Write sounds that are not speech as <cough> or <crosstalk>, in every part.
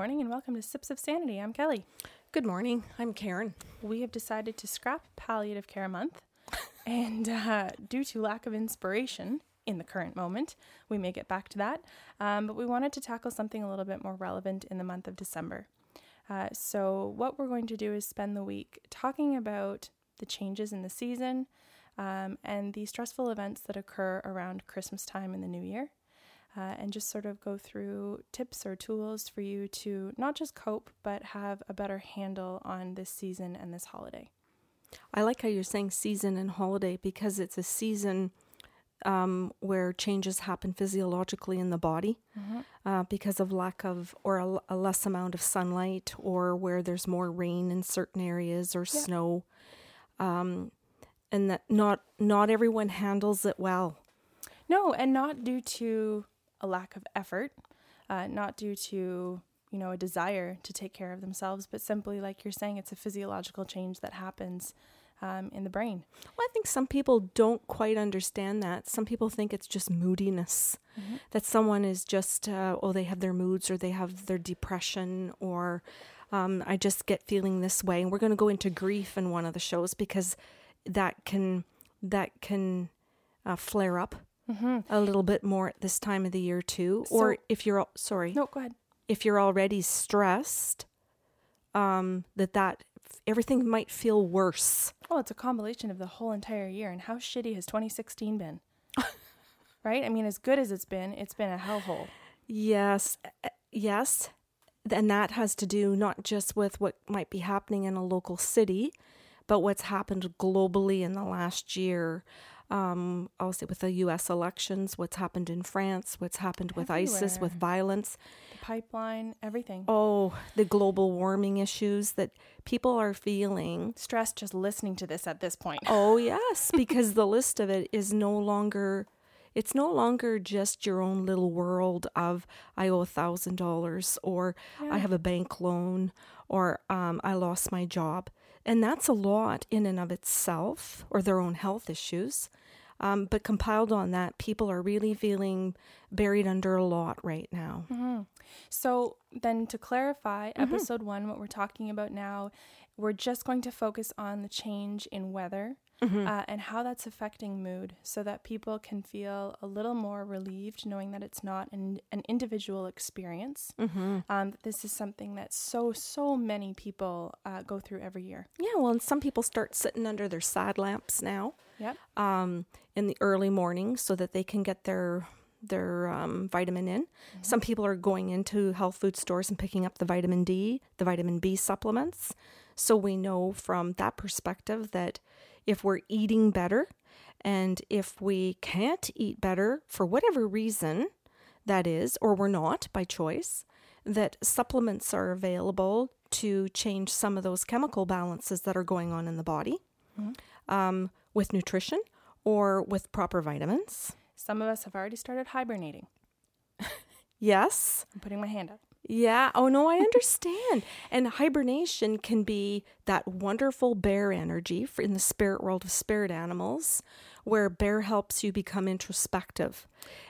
Good morning and welcome to Sips of Sanity. I'm Kelly. Good morning. I'm Karen. We have decided to scrap Palliative Care Month, and uh, due to lack of inspiration in the current moment, we may get back to that. Um, but we wanted to tackle something a little bit more relevant in the month of December. Uh, so, what we're going to do is spend the week talking about the changes in the season um, and the stressful events that occur around Christmas time and the new year uh, and just sort of go through tips or tools for you to not just cope, but have a better handle on this season and this holiday. I like how you're saying season and holiday because it's a season um, where changes happen physiologically in the body mm-hmm. uh, because of lack of or a, a, less amount of sunlight or where there's more rain in certain areas or yeah. snow. Um, and that not not everyone handles it well. No, and not due to a lack of effort, uh, not due to you know a desire to take care of themselves, but simply like you're saying, it's a physiological change that happens um, in the brain. Well, I think some people don't quite understand that. Some people think it's just moodiness, mm-hmm. that someone is just, uh, oh, they have their moods or they have their depression or um, I just get feeling this way. And we're going to go into grief in one of the shows because that can that can uh, flare up mm-hmm. a little bit more at this time of the year too. So, or if you're sorry, no, go ahead. If you're already stressed, um, that that everything might feel worse. Well, it's a compilation of the whole entire year, and how shitty has 2016 been? <laughs> right? I mean, as good as it's been, it's been a hellhole. Yes, yes, and that has to do not just with what might be happening in a local city, but what's happened globally in the last year um, I'll with the U.S. elections, what's happened in France, what's happened with Everywhere. ISIS, with violence, the pipeline, everything. Oh, the global warming issues that people are feeling. Stress just listening to this at this point. <laughs> Oh yes, because the list of it is no longer. It's no longer just your own little world of I owe a thousand dollars or yeah. I have a bank loan or um, I lost my job. And that's a lot in and of itself, or their own health issues. Um, but compiled on that, people are really feeling buried under a lot right now. Mm-hmm. So, then to clarify, mm-hmm. episode one, what we're talking about now, we're just going to focus on the change in weather mm-hmm. uh, and how that's affecting mood so that people can feel a little more relieved knowing that it's not an, an individual experience. Mm-hmm. Um, this is something that so, so many people uh, go through every year. Yeah, well, and some people start sitting under their side lamps now. Yep. Um, in the early morning so that they can get their their um, vitamin in. Mm-hmm. Some people are going into health food stores and picking up the vitamin D, the vitamin B supplements. So we know from that perspective that if we're eating better and if we can't eat better for whatever reason that is, or we're not by choice, that supplements are available to change some of those chemical balances that are going on in the body mm-hmm. um, with nutrition or with proper vitamins. Some of us have already started hibernating. yes. I'm putting my hand up. Yeah. Oh, no, I understand. and hibernation can be that wonderful bear energy in the spirit world of spirit animals, where bear helps you become introspective.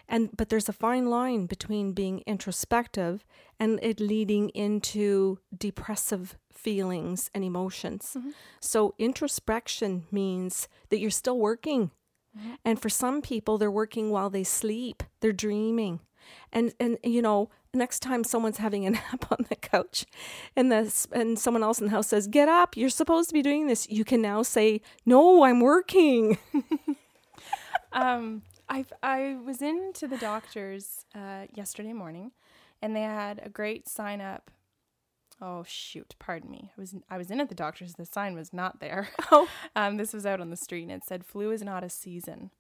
And but there's a fine line between being introspective and it leading into depressive feelings and emotions. Mm-hmm. So introspection means that you're still working. Mm-hmm. And for some people they're working while they sleep. They're dreaming. And and you know, next time someone's having a <laughs> nap on the couch and the and someone else in the house says get up you're supposed to be doing this you can now say no i'm working <laughs> um i i was into the doctor's uh, yesterday morning and they had a great sign up oh shoot pardon me i was i was in at the doctor's the sign was not there oh <laughs> <laughs> um this was out on the street and it said flu is not a season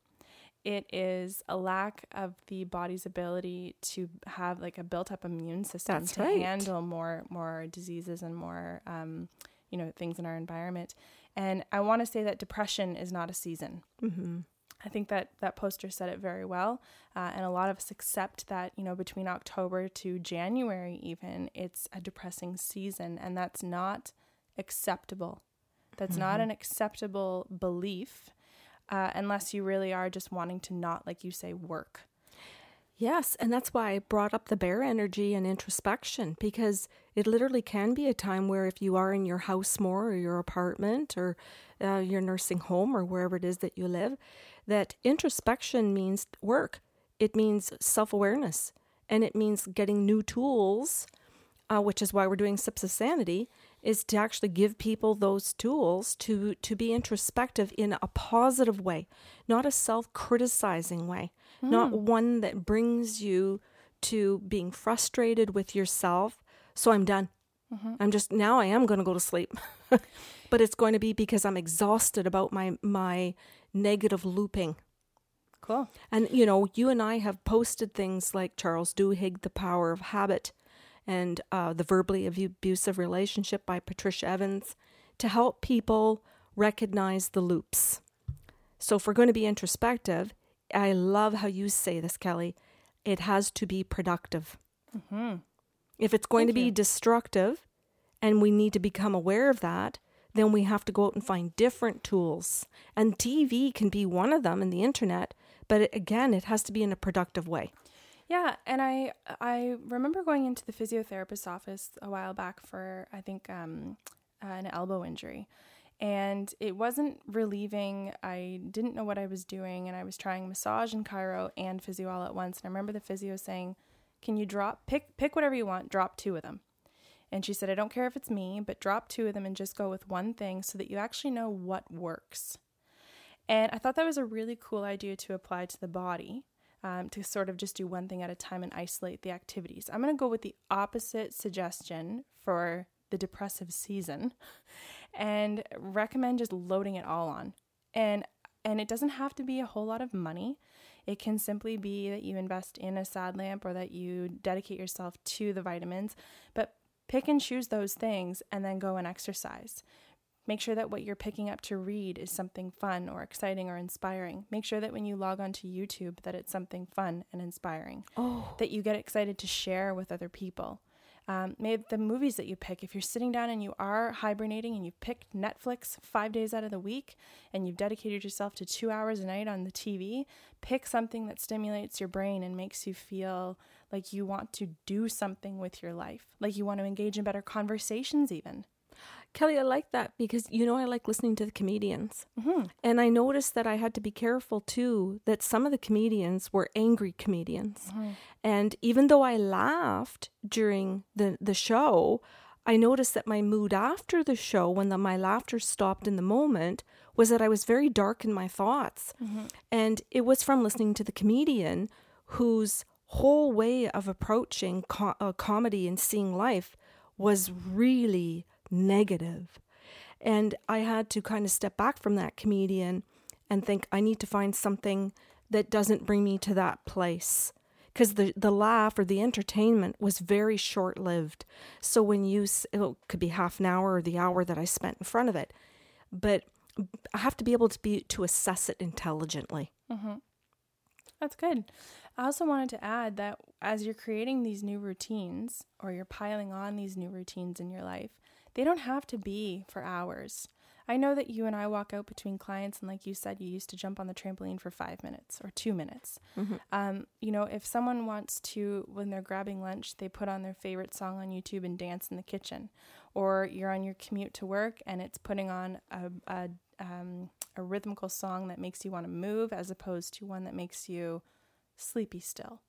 it is a lack of the body's ability to have like a built up immune system That's to right. handle more more diseases and more um, you know things in our environment. And I want to say that depression is not a season. Mm-hmm. I think that that poster said it very well, uh, and a lot of us accept that you know between October to January even it's a depressing season, and that's not acceptable. That's mm-hmm. not an acceptable belief uh, unless you really are just wanting to not, like you say, work. Yes, and that's why I brought up the bear energy and introspection because it literally can be a time where if you are in your house more or your apartment or uh, your nursing home or wherever it is that you live, that introspection means work. It means self awareness and it means getting new tools, uh, which is why we're doing Sips of Sanity, is to actually give people those tools to, to be introspective in a positive way, not a self criticizing way, mm. not one that brings you to being frustrated with yourself. So I'm done. Mm-hmm. I'm just now I am going to go to sleep. <laughs> but it's going to be because I'm exhausted about my my negative looping. Cool. And you know, you and I have posted things like Charles Duhigg, The Power of Habit, and uh, The Verbally Abusive Relationship by Patricia Evans to help people recognize the loops. So if we're going to be introspective, I love how you say this, Kelly. It has to be productive. Mm-hmm. If it's going Thank to be you. destructive, and we need to become aware of that, then we have to go out and find different tools. And TV can be one of them, and the internet. But it, again, it has to be in a productive way. Yeah, and I I remember going into the physiotherapist's office a while back for I think um, an elbow injury, and it wasn't relieving. I didn't know what I was doing, and I was trying massage and chiro and physio all at once. And I remember the physio saying, "Can you drop pick pick whatever you want, drop two of them." And she said, "I don't care if it's me, but drop two of them and just go with one thing so that you actually know what works." And I thought that was a really cool idea to apply to the body um, to sort of just do one thing at a time and isolate the activities. I'm going to go with the opposite suggestion for the depressive season <laughs> and recommend just loading it all on. And and it doesn't have to be a whole lot of money. It can simply be that you invest in a sad lamp or that you dedicate yourself to the vitamins, but pick and choose those things and then go and exercise. Make sure that what you're picking up to read is something fun or exciting or inspiring. Make sure that when you log onto YouTube that it's something fun and inspiring. Oh. That you get excited to share with other people. Um, maybe the movies that you pick, if you're sitting down and you are hibernating and you've picked Netflix five days out of the week and you've dedicated yourself to two hours a night on the TV, pick something that stimulates your brain and makes you feel like you want to do something with your life, like you want to engage in better conversations, even. Kelly, I like that because you know I like listening to the comedians, mm-hmm. and I noticed that I had to be careful too that some of the comedians were angry comedians, mm-hmm. and even though I laughed during the the show, I noticed that my mood after the show, when the, my laughter stopped in the moment, was that I was very dark in my thoughts, mm-hmm. and it was from listening to the comedian whose whole way of approaching co- uh, comedy and seeing life was really negative. And I had to kind of step back from that comedian and think, I need to find something that doesn't bring me to that place. Because the, the laugh or the entertainment was very short lived. So when you, it could be half an hour or the hour that I spent in front of it. But I have to be able to be to assess it intelligently. Mm-hmm. That's good. I also wanted to add that as you're creating these new routines or you're piling on these new routines in your life, they don't have to be for hours. I know that you and I walk out between clients, and like you said, you used to jump on the trampoline for five minutes or two minutes. Mm-hmm. Um, you know, if someone wants to, when they're grabbing lunch, they put on their favorite song on YouTube and dance in the kitchen, or you're on your commute to work and it's putting on a, a, um, a rhythmical song that makes you want to move as opposed to one that makes you sleepy still.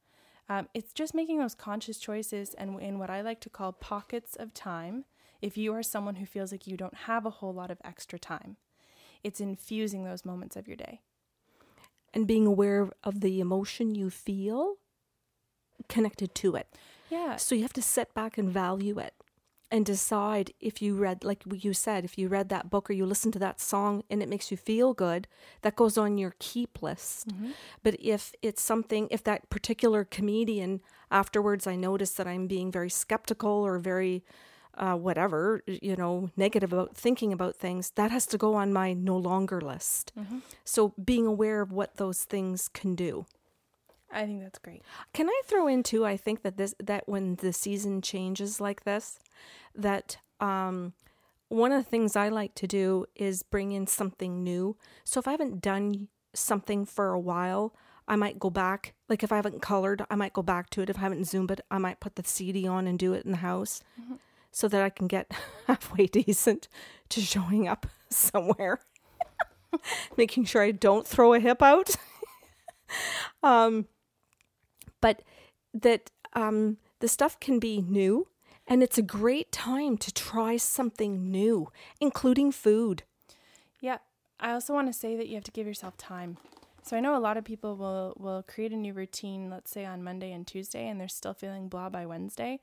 Um, it's just making those conscious choices and in what I like to call pockets of time if you are someone who feels like you don't have a whole lot of extra time. It's infusing those moments of your day. And being aware of the emotion you feel connected to it. Yeah. So you have to sit back and value it and decide if you read, like you said, if you read that book or you listen to that song and it makes you feel good, that goes on your keep list. Mm-hmm. But if it's something, if that particular comedian afterwards I notice that I'm being very skeptical or very uh, whatever, you know, negative about thinking about things, that has to go on my no longer list. Mm-hmm. So being aware of what those things can do. I think that's great. Can I throw in too? I think that this that when the season changes like this, that um, one of the things I like to do is bring in something new. So if I haven't done something for a while, I might go back. Like if I haven't colored, I might go back to it. If I haven't zoomed it, I might put the CD on and do it in the house so that I can get <laughs> halfway decent to showing up <laughs> somewhere. <laughs> Making sure I don't throw a hip out. um, but that um, the stuff can be new and it's a great time to try something new, including food. Yeah. I also want to say that you have to give yourself time. So I know a lot of people will will create a new routine, let's say on Monday and Tuesday, and they're still feeling blah by Wednesday.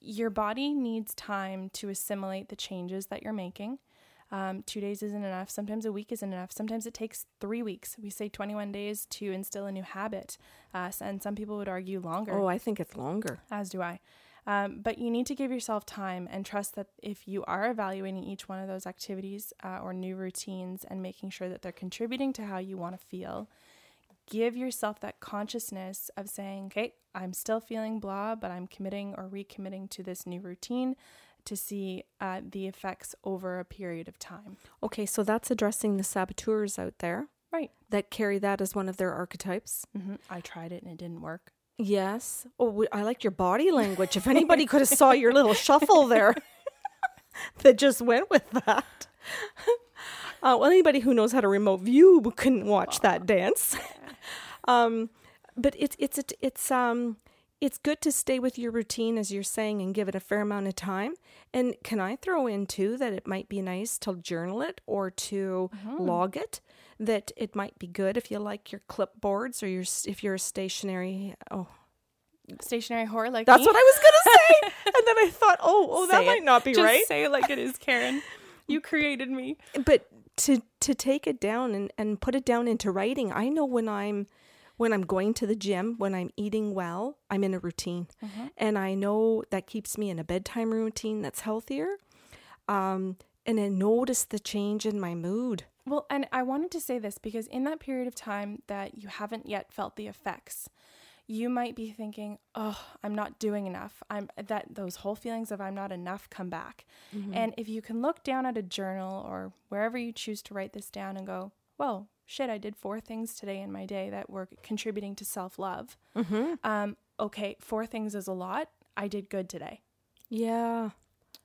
Your body needs time to assimilate the changes that you're making. Um, two days isn't enough. Sometimes a week isn't enough. Sometimes it takes three weeks. We say 21 days to instill a new habit, uh, and some people would argue longer. Oh, I think it's longer. As do I. Um, but you need to give yourself time and trust that if you are evaluating each one of those activities uh, or new routines and making sure that they're contributing to how you want to feel, give yourself that consciousness of saying, okay, I'm still feeling blah, but I'm committing or recommitting to this new routine to see uh, the effects over a period of time. Okay, so that's addressing the saboteurs out there Right. that carry that as one of their archetypes. hmm I tried it and it didn't work. Yes. Oh, I like your body language. If anybody could have saw your little shuffle there <laughs> that just went with that. <laughs> Uh, well, anybody who knows how to remote view couldn't watch that dance. <laughs> um, but it's it's it's it's um it's good to stay with your routine as you're saying and give it a fair amount of time. And can I throw in too that it might be nice to journal it or to mm-hmm. log it? That it might be good if you like your clipboards or your if you're a stationery. Oh, Stationery horror like that's me. what I was gonna say. <laughs> and then I thought, oh, oh, that it. might not be Just right. say it like it is, Karen. You created me. but to to take it down and, and put it down into writing i know when i'm when i'm going to the gym when i'm eating well i'm in a routine and i know that keeps me in a bedtime routine that's healthier um and i notice the change in my mood Well, and I wanted to say this because in that period of time that you haven't yet felt the effects, you might be thinking, "Oh, I'm not doing enough." I'm that those whole feelings of I'm not enough come back. And if you can look down at a journal or wherever you choose to write this down and go, "Well, shit, I did four things today in my day that were contributing to self-love." Um, okay, four things is a lot. I did good today yeah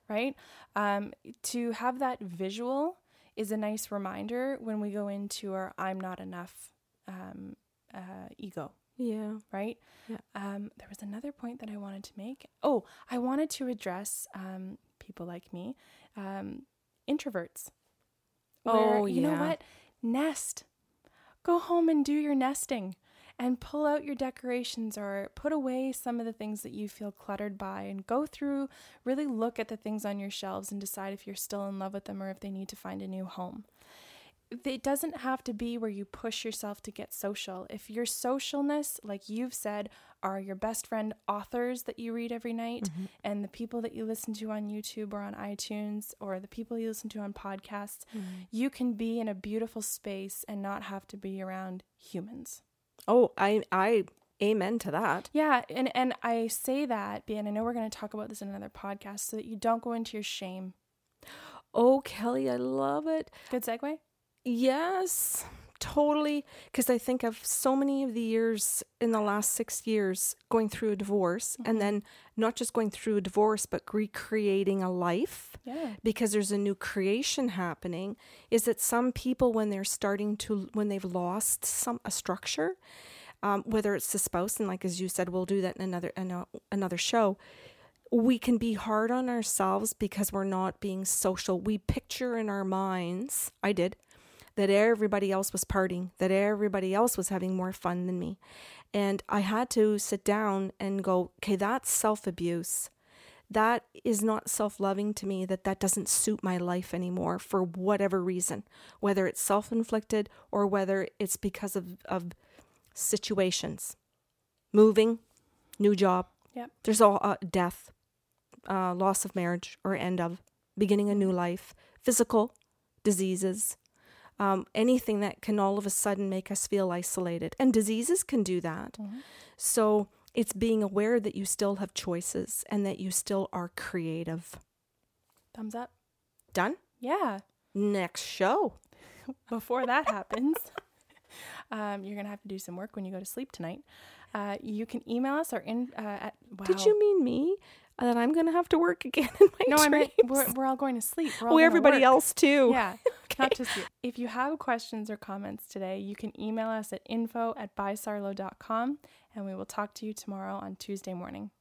right? Um, to have that visual is a nice reminder when we go into our I'm not enough um, uh, ego, yeah right? Yeah. Um, there was another point that I wanted to make. Oh, I wanted to address um, people like me, um, introverts. Oh, you know what? Nest. Go home and do your nesting and pull out your decorations or put away some of the things that you feel cluttered by and go through, really look at the things on your shelves and decide if you're still in love with them or if they need to find a new home. It doesn't have to be where you push yourself to get social. If your socialness, like you've said, are your best friend authors that you read every night mm-hmm. and the people that you listen to on YouTube or on iTunes or the people you listen to on podcasts, mm-hmm. you can be in a beautiful space and not have to be around humans. oh i i amen to that Yeah, and and I say that, and I know we're going to talk about this in another podcast, so that you don't go into your shame. oh kelly i love it Good segue. Yes, totally. Because I think of so many of the years in the last six years going through a divorce, and then not just going through a divorce, but recreating a life Yeah. because there's a new creation happening. Is that some people, when they're starting to, when they've lost some a structure, um, whether it's the spouse, and like as you said, we'll do that in another in a, another show. We can be hard on ourselves because we're not being social. We picture in our minds, I did, that everybody else was partying, that everybody else was having more fun than me. And I had to sit down and go, okay, that's self abuse. That is not self loving to me, that that doesn't suit my life anymore for whatever reason, whether it's self inflicted or whether it's because of, of situations. Moving, new job, Yep. there's all uh, death, uh, loss of marriage or end of, beginning a new life, physical diseases, um, anything that can all of a sudden make us feel isolated. And diseases can do that. So it's being aware that you still have choices and that you still are creative. Thumbs up. Done? Yeah. Next show. <laughs> Before that happens, <laughs> um, you're gonna have to do some work when you go to sleep tonight. Uh, you can email us or in uh, at. Wow. Did you mean me? That I'm going to have to work again <laughs> in my No, I dreams? meant we're, we're all going to sleep. We're oh, everybody work. else too. Yeah, not just you. If you have questions or comments today, you can email us at info at bysarlo.com and we will talk to you tomorrow on Tuesday morning.